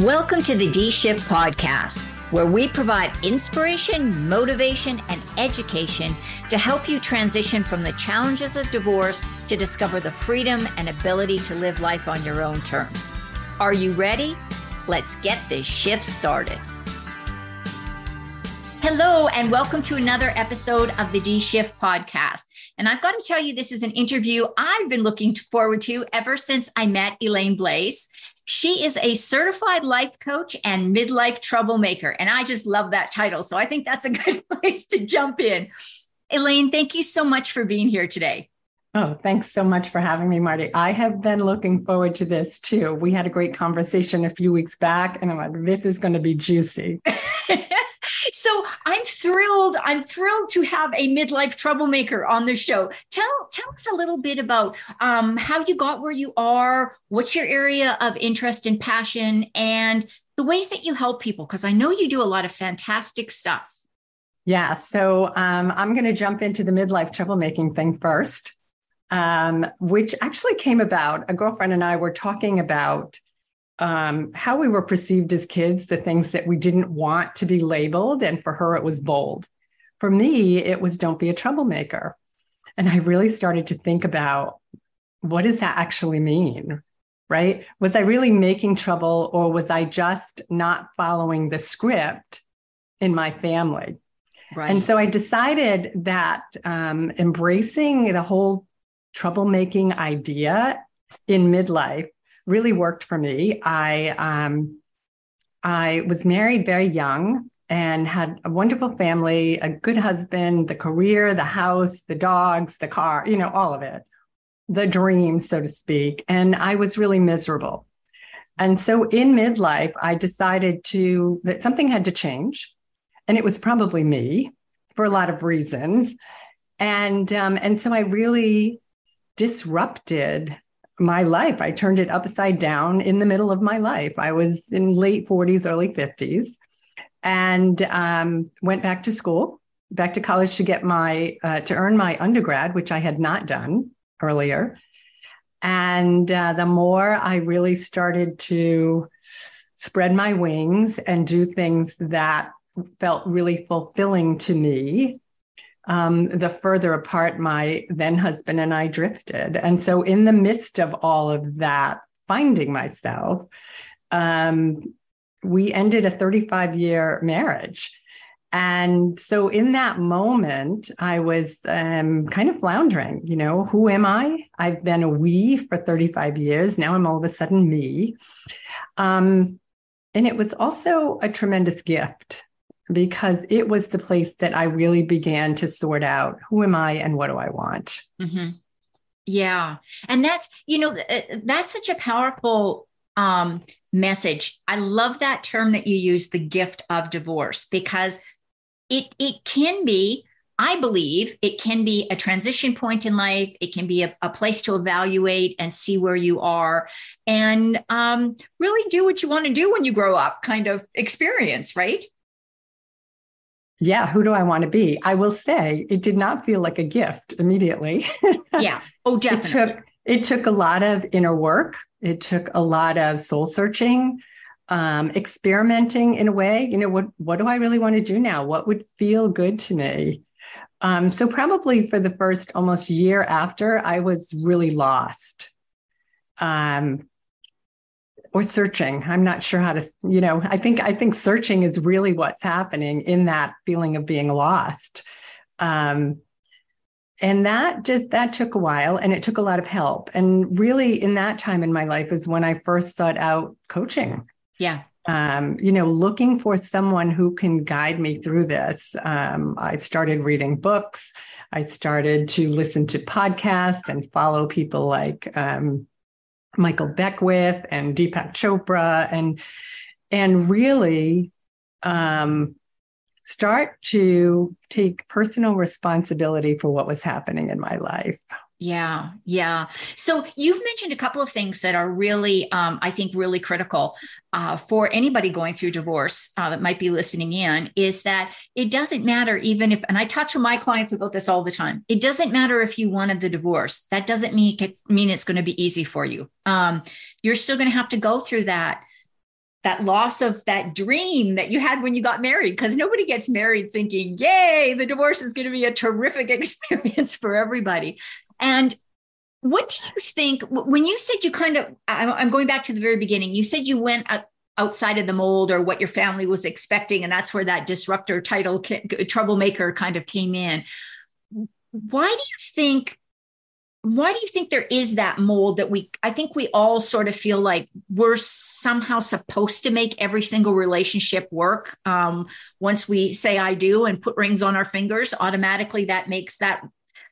Welcome to the D Shift Podcast, where we provide inspiration, motivation, and education to help you transition from the challenges of divorce to discover the freedom and ability to live life on your own terms. Are you ready? Let's get this shift started. Hello, and welcome to another episode of the D Shift Podcast. And I've got to tell you, this is an interview I've been looking forward to ever since I met Elaine Blais. She is a certified life coach and midlife troublemaker. And I just love that title. So I think that's a good place to jump in. Elaine, thank you so much for being here today. Oh, thanks so much for having me, Marty. I have been looking forward to this too. We had a great conversation a few weeks back, and I'm like, this is going to be juicy. so I'm thrilled. I'm thrilled to have a midlife troublemaker on the show. Tell tell us a little bit about um, how you got where you are. What's your area of interest and passion, and the ways that you help people? Because I know you do a lot of fantastic stuff. Yeah. So um, I'm going to jump into the midlife troublemaking thing first, um, which actually came about. A girlfriend and I were talking about um, how we were perceived as kids, the things that we didn't want to be labeled. And for her, it was bold. For me, it was don't be a troublemaker. And I really started to think about what does that actually mean? Right? Was I really making trouble or was I just not following the script in my family? Right. And so I decided that um, embracing the whole troublemaking idea in midlife really worked for me. I um, I was married very young and had a wonderful family, a good husband, the career, the house, the dogs, the car, you know, all of it, the dream, so to speak. And I was really miserable. And so in midlife, I decided to that something had to change. And it was probably me for a lot of reasons. And um, and so I really disrupted my life. I turned it upside down in the middle of my life. I was in late 40s, early 50s, and um, went back to school, back to college to get my uh, to earn my undergrad, which I had not done earlier. And uh, the more I really started to spread my wings and do things that felt really fulfilling to me, um, the further apart my then husband and I drifted. And so, in the midst of all of that, finding myself, um, we ended a 35 year marriage. And so, in that moment, I was um, kind of floundering. You know, who am I? I've been a we for 35 years. Now I'm all of a sudden me. Um, and it was also a tremendous gift because it was the place that I really began to sort out who am I and what do I want. Mm-hmm. Yeah. And that's, you know, uh, that's such a powerful um, message. I love that term that you use, the gift of divorce, because it, it can be, I believe it can be a transition point in life. It can be a, a place to evaluate and see where you are and um, really do what you want to do when you grow up kind of experience, right? Yeah, who do I want to be? I will say it did not feel like a gift immediately. yeah. Oh, definitely. It took it took a lot of inner work. It took a lot of soul searching, um, experimenting in a way. You know, what what do I really want to do now? What would feel good to me? Um, so probably for the first almost year after, I was really lost. Um, or searching. I'm not sure how to you know i think i think searching is really what's happening in that feeling of being lost. Um, and that just that took a while and it took a lot of help. And really in that time in my life is when i first sought out coaching. Yeah. Um, you know looking for someone who can guide me through this. Um, i started reading books. I started to listen to podcasts and follow people like um, Michael Beckwith and Deepak Chopra and and really um, start to take personal responsibility for what was happening in my life. Yeah, yeah. So you've mentioned a couple of things that are really, um, I think, really critical uh, for anybody going through divorce uh, that might be listening in. Is that it doesn't matter even if, and I talk to my clients about this all the time. It doesn't matter if you wanted the divorce. That doesn't mean it, mean it's going to be easy for you. Um, you're still going to have to go through that that loss of that dream that you had when you got married because nobody gets married thinking yay the divorce is going to be a terrific experience for everybody and what do you think when you said you kind of i'm going back to the very beginning you said you went outside of the mold or what your family was expecting and that's where that disruptor title troublemaker kind of came in. Why do you think why do you think there is that mold that we i think we all sort of feel like we're somehow supposed to make every single relationship work um, once we say i do and put rings on our fingers automatically that makes that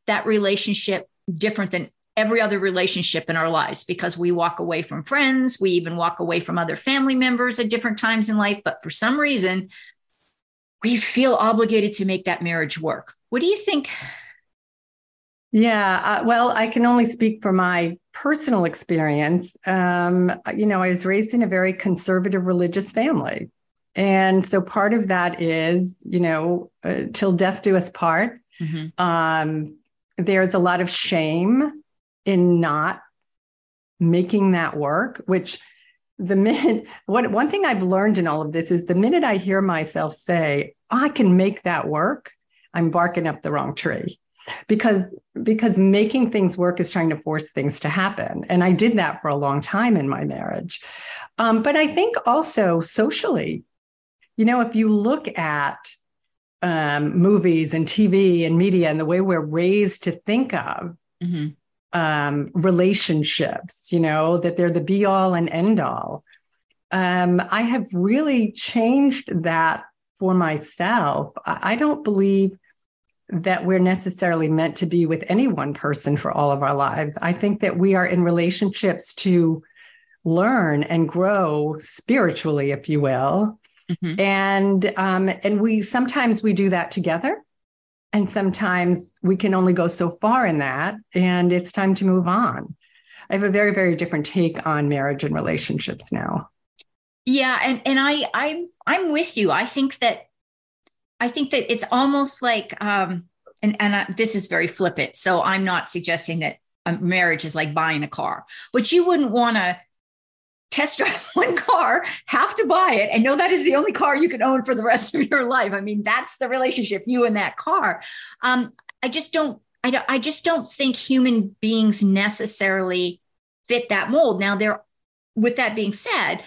that relationship different than every other relationship in our lives because we walk away from friends we even walk away from other family members at different times in life but for some reason we feel obligated to make that marriage work what do you think yeah, uh, well, I can only speak for my personal experience. Um, you know, I was raised in a very conservative religious family. And so part of that is, you know, uh, till death do us part. Mm-hmm. Um, there's a lot of shame in not making that work, which the minute, what, one thing I've learned in all of this is the minute I hear myself say, I can make that work, I'm barking up the wrong tree because because making things work is trying to force things to happen. And i did that for a long time in my marriage. Um, but i think also socially you know if you look at um, movies and tv and media and the way we're raised to think of mm-hmm. um, relationships you know that they're the be all and end all um, i have really changed that for myself I don't believe that we're necessarily meant to be with any one person for all of our lives. I think that we are in relationships to learn and grow spiritually, if you will. Mm-hmm. And um, and we sometimes we do that together, and sometimes we can only go so far in that, and it's time to move on. I have a very very different take on marriage and relationships now. Yeah, and and I I'm I'm with you. I think that I think that it's almost like, um, and, and I, this is very flippant. So I'm not suggesting that a marriage is like buying a car, but you wouldn't want to test drive one car, have to buy it, and know that is the only car you can own for the rest of your life. I mean, that's the relationship, you and that car. Um, I just don't, I don't, I just don't think human beings necessarily fit that mold. Now, there, with that being said,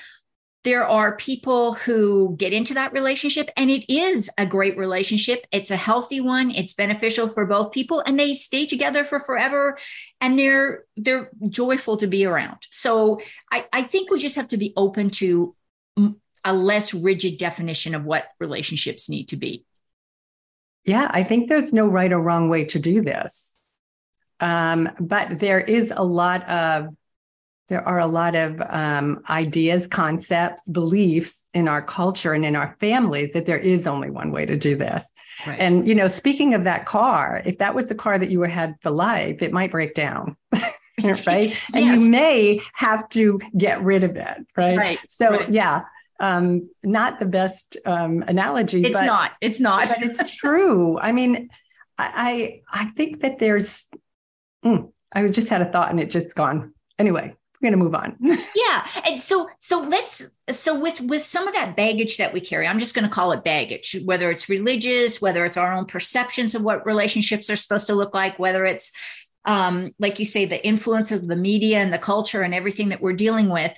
there are people who get into that relationship and it is a great relationship. It's a healthy one. It's beneficial for both people and they stay together for forever and they're they're joyful to be around. So i i think we just have to be open to a less rigid definition of what relationships need to be. Yeah i think there's no right or wrong way to do this. Um, but there is a lot of there are a lot of um, ideas, concepts, beliefs in our culture and in our families that there is only one way to do this. Right. And you know, speaking of that car, if that was the car that you had for life, it might break down. right. And you may have to get rid of it. Right. Right. So right. yeah. Um, not the best um, analogy. It's but, not. It's not. but it's true. I mean, I I think that there's. Mm, I just had a thought and it just gone. Anyway, we're going to move on. yeah. And so, so let's, so with, with some of that baggage that we carry, I'm just going to call it baggage, whether it's religious, whether it's our own perceptions of what relationships are supposed to look like, whether it's, um, like you say, the influence of the media and the culture and everything that we're dealing with.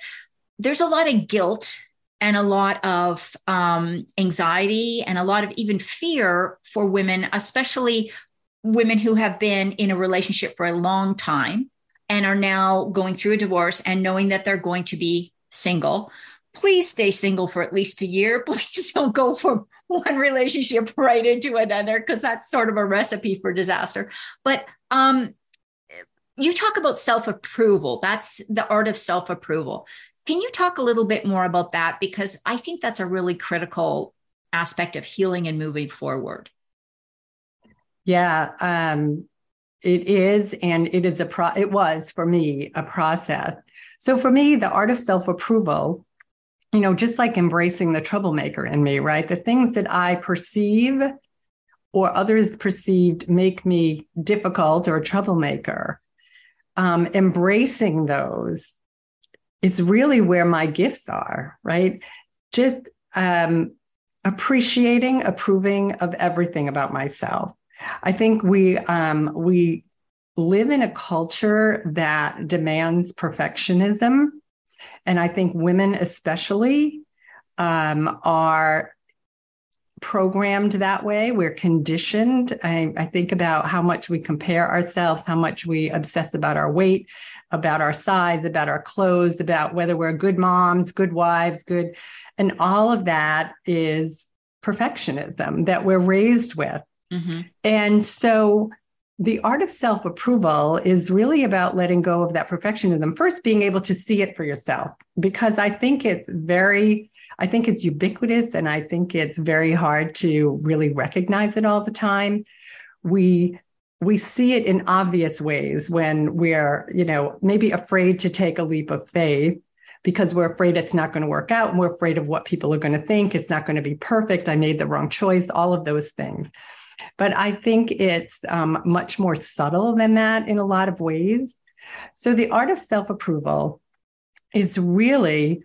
There's a lot of guilt and a lot of um, anxiety and a lot of even fear for women, especially women who have been in a relationship for a long time and are now going through a divorce and knowing that they're going to be single. Please stay single for at least a year. Please don't go from one relationship right into another because that's sort of a recipe for disaster. But um you talk about self-approval. That's the art of self-approval. Can you talk a little bit more about that? Because i think that's a really critical aspect of healing and moving forward. Yeah um it is, and it is a pro. It was for me a process. So for me, the art of self approval, you know, just like embracing the troublemaker in me, right? The things that I perceive or others perceived make me difficult or a troublemaker. Um, embracing those is really where my gifts are, right? Just um, appreciating, approving of everything about myself. I think we um, we live in a culture that demands perfectionism, and I think women especially um, are programmed that way. We're conditioned. I, I, think about how much we compare ourselves, how much we obsess about our weight, about our size, about our clothes, about whether we're good moms, good wives, good. And all of that is perfectionism that we're raised with. Mm-hmm. And so the art of self approval is really about letting go of that perfectionism. First, being able to see it for yourself, because I think it's very, I think it's ubiquitous and I think it's very hard to really recognize it all the time. We we see it in obvious ways when we're, you know, maybe afraid to take a leap of faith because we're afraid it's not going to work out and we're afraid of what people are going to think. It's not going to be perfect. I made the wrong choice, all of those things. But I think it's um, much more subtle than that in a lot of ways. So the art of self approval is really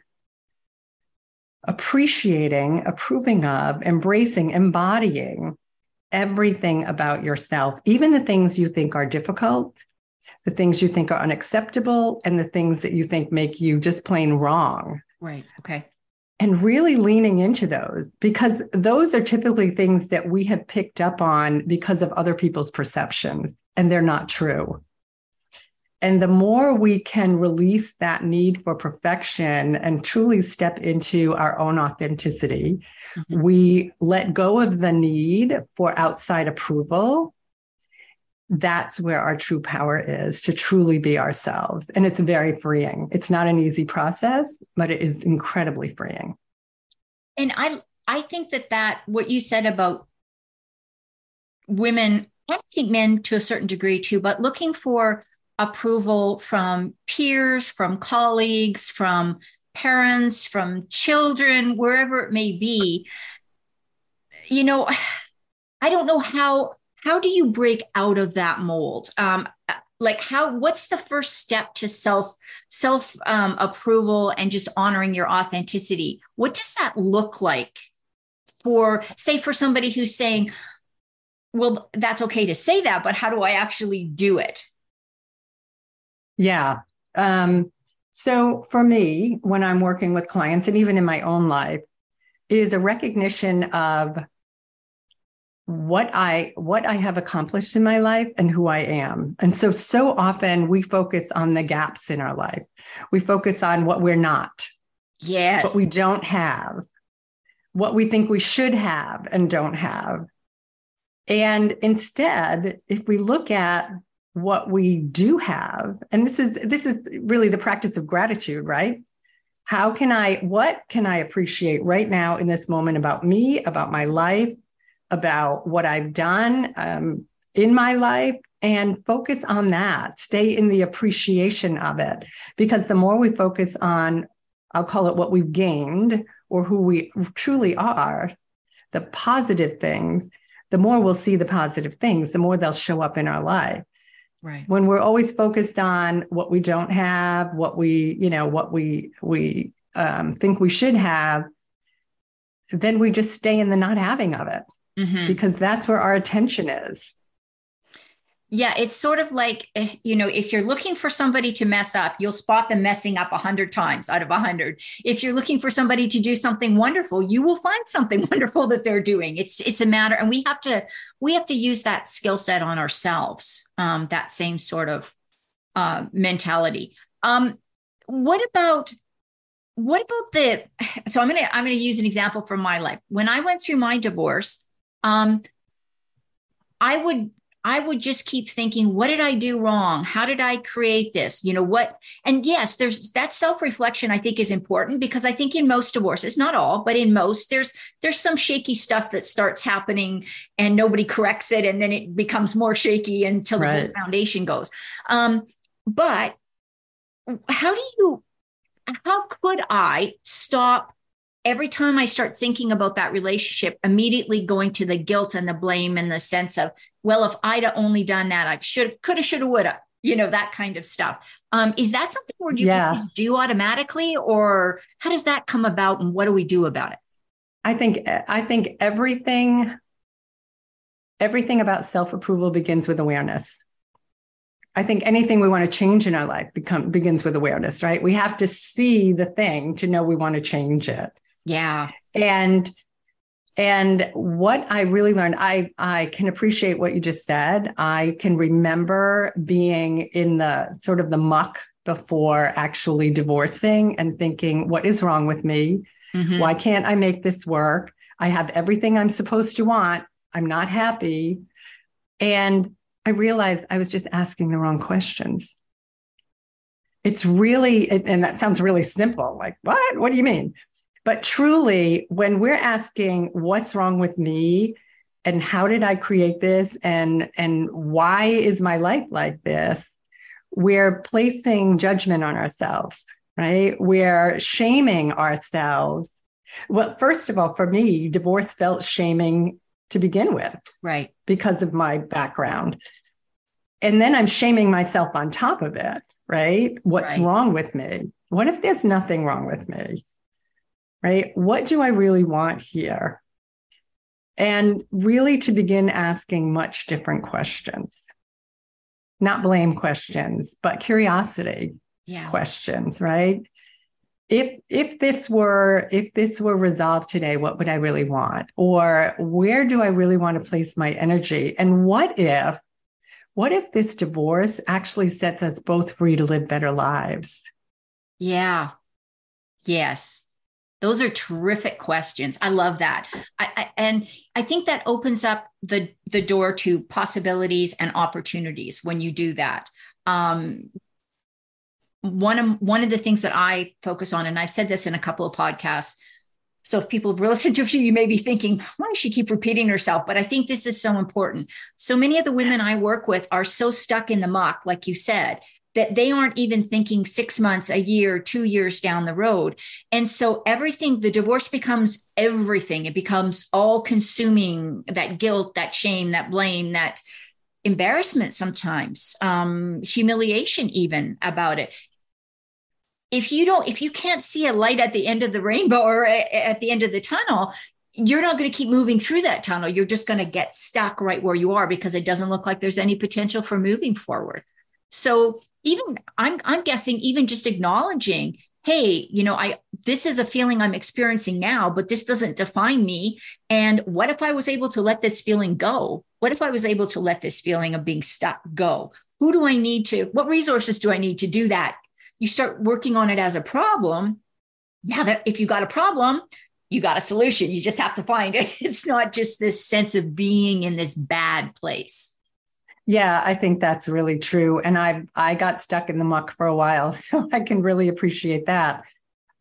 appreciating, approving of, embracing, embodying everything about yourself, even the things you think are difficult, the things you think are unacceptable, and the things that you think make you just plain wrong. Right. Okay and really leaning into those because those are typically things that we have picked up on because of other people's perceptions and they're not true. And the more we can release that need for perfection and truly step into our own authenticity, mm-hmm. we let go of the need for outside approval. That's where our true power is to truly be ourselves. And it's very freeing. It's not an easy process, but it is incredibly freeing. And I I think that that what you said about women, I think men to a certain degree too, but looking for approval from peers, from colleagues, from parents, from children, wherever it may be. You know, I don't know how how do you break out of that mold? Um, like how what's the first step to self self um, approval and just honoring your authenticity? What does that look like for say for somebody who's saying well that's okay to say that but how do i actually do it? Yeah. Um, so for me when i'm working with clients and even in my own life is a recognition of what I what I have accomplished in my life and who I am. And so so often we focus on the gaps in our life. We focus on what we're not. Yes. What we don't have. What we think we should have and don't have. And instead, if we look at what we do have, and this is this is really the practice of gratitude, right? How can I what can I appreciate right now in this moment about me, about my life? About what I've done um, in my life and focus on that. Stay in the appreciation of it. Because the more we focus on, I'll call it what we've gained or who we truly are, the positive things, the more we'll see the positive things, the more they'll show up in our life. Right. When we're always focused on what we don't have, what we, you know, what we we um, think we should have, then we just stay in the not having of it mm-hmm. because that's where our attention is. Yeah, it's sort of like, eh, you know, if you're looking for somebody to mess up, you'll spot them messing up a hundred times out of a hundred. If you're looking for somebody to do something wonderful, you will find something wonderful that they're doing. It's it's a matter, and we have to we have to use that skill set on ourselves. Um, that same sort of uh, mentality. Um, what about what about the? So I'm gonna I'm gonna use an example from my life. When I went through my divorce, um, I would I would just keep thinking, what did I do wrong? How did I create this? You know what? And yes, there's that self-reflection I think is important because I think in most divorces, not all, but in most, there's there's some shaky stuff that starts happening and nobody corrects it, and then it becomes more shaky until right. the foundation goes. Um, but how do you how could I stop every time I start thinking about that relationship, immediately going to the guilt and the blame and the sense of, well, if I'd have only done that, I should, coulda, shoulda, woulda. you know, that kind of stuff. Um, is that something where do you Yeah. do automatically, or how does that come about and what do we do about it? I think I think everything everything about self-approval begins with awareness. I think anything we want to change in our life become begins with awareness, right? We have to see the thing to know we want to change it. Yeah. And and what I really learned, I I can appreciate what you just said. I can remember being in the sort of the muck before actually divorcing and thinking, what is wrong with me? Mhm. Why can't I make this work? I have everything I'm supposed to want. I'm not happy. And I realized I was just asking the wrong questions. It's really, and that sounds really simple. Like, what? What do you mean? But truly, when we're asking what's wrong with me and how did I create this and, and why is my life like this, we're placing judgment on ourselves, right? We're shaming ourselves. Well, first of all, for me, divorce felt shaming to begin with Right. because of my background. And then I'm shaming myself on top of it, right? What's Right. wrong with me? What if there's nothing wrong with me? Right? What do I really want here? And really to begin asking much different questions, not blame questions, but curiosity Yeah. questions, right? If if this were if this were resolved today, what would I really want? Or where do I really want to place my energy? And what if what if this divorce actually sets us both free to live better lives? Yeah. Yes. Those are terrific questions. I love that. I, I, and I think that opens up the, the door to possibilities and opportunities when you do that. Um, one of one of the things that I focus on, and I've said this in a couple of podcasts. So if people have listened to few, you may be thinking, why does she keep repeating herself? But I think this is so important. So many of the women I work with are so stuck in the muck, like you said, that they aren't even thinking six months, a year, two years down the road. And so everything, the divorce becomes everything. It becomes all consuming that guilt, that shame, that blame, that embarrassment sometimes, um, humiliation even about it. If you don't, if you can't see a light at the end of the rainbow or at the end of the tunnel, you're not going to keep moving through that tunnel. You're just going to get stuck right where you are because it doesn't look like there's any potential for moving forward. So even I'm I'm guessing even just acknowledging, hey, you know, I this is a feeling I'm experiencing now, but this doesn't define me. And what if I was able to let this feeling go? What if I was able to let this feeling of being stuck go? Who do I need to, what resources do I need to do that? You start working on it as a problem. Now that if you got a problem, you got a solution. You just have to find it. It's not just this sense of being in this bad place. Yeah, I think that's really true. And I I got stuck in the muck for a while, so I can really appreciate that.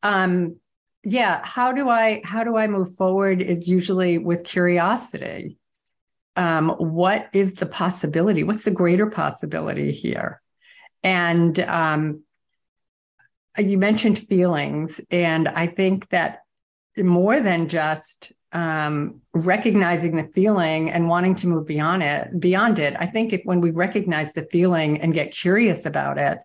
Um, yeah, how do I how do I move forward is usually with curiosity. Um, what is the possibility? What's the greater possibility here? And um, you mentioned feelings, and I think that more than just um, recognizing the feeling and wanting to move beyond it, beyond it. I think if when we recognize the feeling and get curious about it,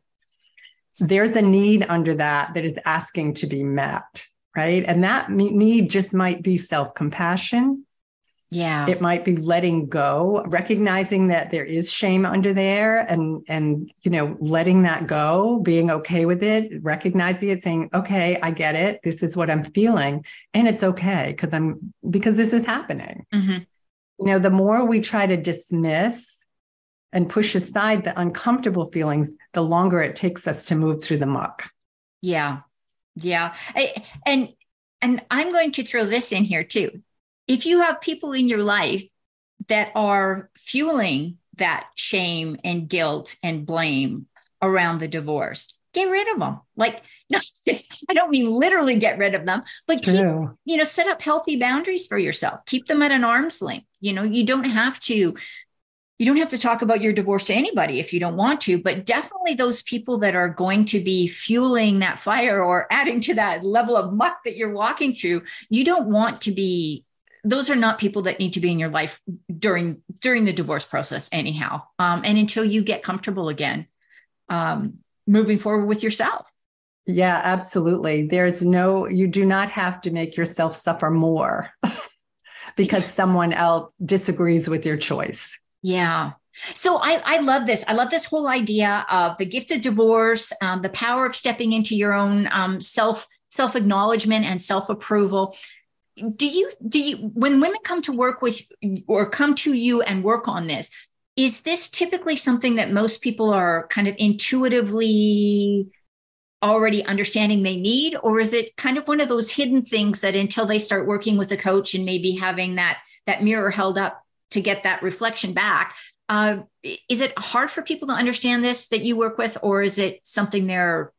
there's a need under that that is asking to be met, right? And that need just might be self compassion. Yeah. It might be letting go, recognizing that there is shame under there and and you know, letting that go, being okay with it, recognizing it, saying, okay, I get it. This is what I'm feeling. And it's okay because I'm because this is happening. Mhm. You know, the more we try to dismiss and push aside the uncomfortable feelings, the longer it takes us to move through the muck. Yeah. Yeah. I, and and I'm going to throw this in here too. If you have people in your life that are fueling that shame and guilt and blame around the divorce, get rid of them. Like, no, I don't mean literally get rid of them, but keep, you know, set up healthy boundaries for yourself. Keep them at an arm's length. You know, you don't have to you don't have to talk about your divorce to anybody if you don't want to, but definitely those people that are going to be fueling that fire or adding to that level of muck that you're walking through, you don't want to be those are not people that need to be in your life during during the divorce process anyhow um, and until you get comfortable again um, moving forward with yourself. Yeah, absolutely. There's no, you do not have to make yourself suffer more because someone else disagrees with your choice. Yeah. So I, I love this. I love this whole idea of the gift of divorce, um, the power of stepping into your own um, self self acknowledgement and self approval. Do you do you when women come to work with or come to you and work on this? Is this typically something that most people are kind of intuitively already understanding they need or is it kind of one of those hidden things that until they start working with a coach and maybe having that that mirror held up to get that reflection back uh, is it hard for people to understand this that you work with or is it something they're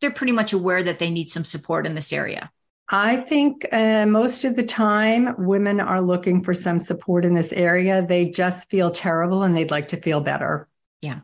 they're pretty much aware that they need some support in this area I think uh, most of the time women are looking for some support in this area. They just feel terrible and they'd like to feel better. Yeah.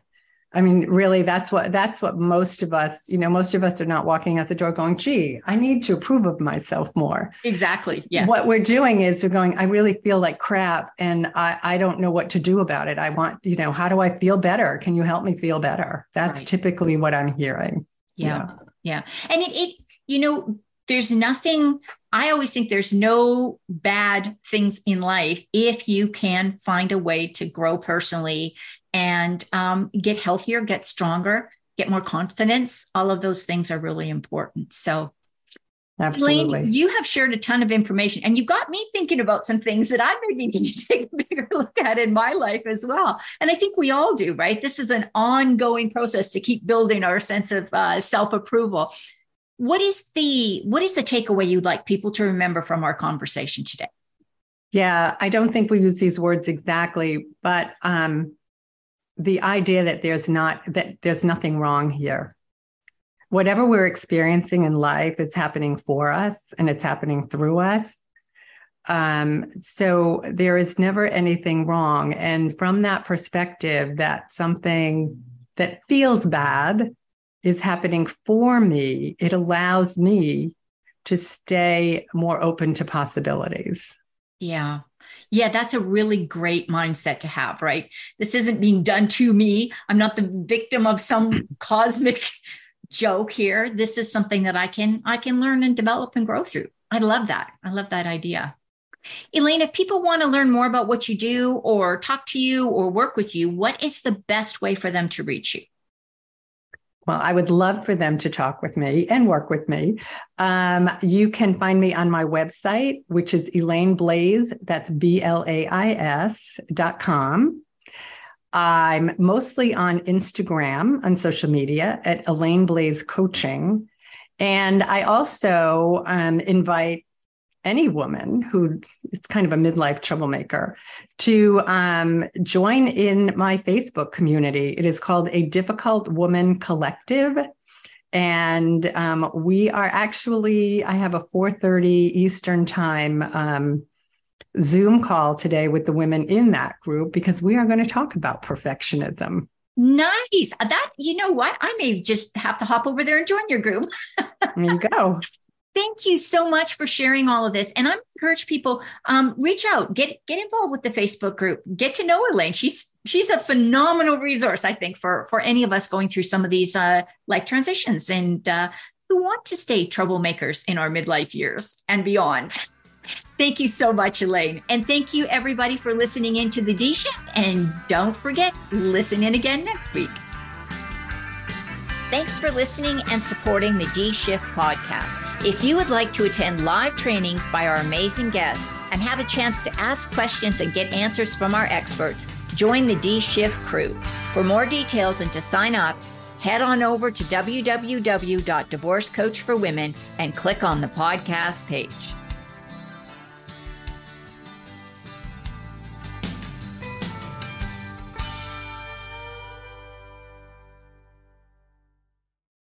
I mean, really, that's what that's what most of us, you know, most of us are not walking out the door going, "Gee, I need to approve of myself more." Exactly. Yeah. What we're doing is we're going, "I really feel like crap, and I I don't know what to do about it. I want, you know, how do I feel better? Can you help me feel better?" That's right. typically what I'm hearing. Yeah. yeah, yeah, and it, it, you know, there's nothing. I always think there's no bad things in life if you can find a way to grow personally and um, get healthier, get stronger, get more confidence. All of those things are really important. So, Absolutely. Elaine, you have shared a ton of information and you got me thinking about some things that I maybe need to take a bigger look at in my life as well. And I think we all do, right? This is an ongoing process to keep building our sense of uh, self approval. What is the what is the takeaway you'd like people to remember from our conversation today? Yeah, I don't think we use these words exactly, but um, the idea that there's not that there's nothing wrong here. Whatever we're experiencing in life is happening for us and it's happening through us. Um, so there is never anything wrong. And from that perspective that something that feels bad is happening for me it allows me to stay more open to possibilities yeah yeah, that's a really great mindset to have, right? This isn't being done to me. I'm not the victim of some cosmic joke here. This is something that I can I can learn and develop and grow through. I love that. I love that idea. Elaine, if people want to learn more about what you do or talk to you or work with you, what is the best way for them to reach you? Well, I would love for them to talk with me and work with me. Um, you can find me on my website, which is Elaine Blais. That's B L A I S dot com. I'm mostly on Instagram on social media at Elaine Blais Coaching. And I also um, invite any woman who is kind of a midlife troublemaker to um, join in my Facebook community. It is called a Difficult Woman Collective. And um, we are actually, I have a 4:30 Eastern time um, Zoom call today with the women in that group because we are going to talk about perfectionism. Nice. That you know what? I may just have to hop over there and join your group. there you go. Thank you so much for sharing all of this. And I encourage people, um, reach out, get get involved with the Facebook group, get to know Elaine. She's she's a phenomenal resource, I think, for for any of us going through some of these uh, life transitions and uh, who want to stay troublemakers in our midlife years and beyond. Thank you so much, Elaine. And thank you, everybody, for listening in to the D Shift. And don't forget, listen in again next week. Thanks for listening and supporting the D Shift podcast. If you would like to attend live trainings by our amazing guests and have a chance to ask questions and get answers from our experts, join the D Shift crew. For more details and to sign up, head on over to www.divorcecoachforwomen and click on the podcast page.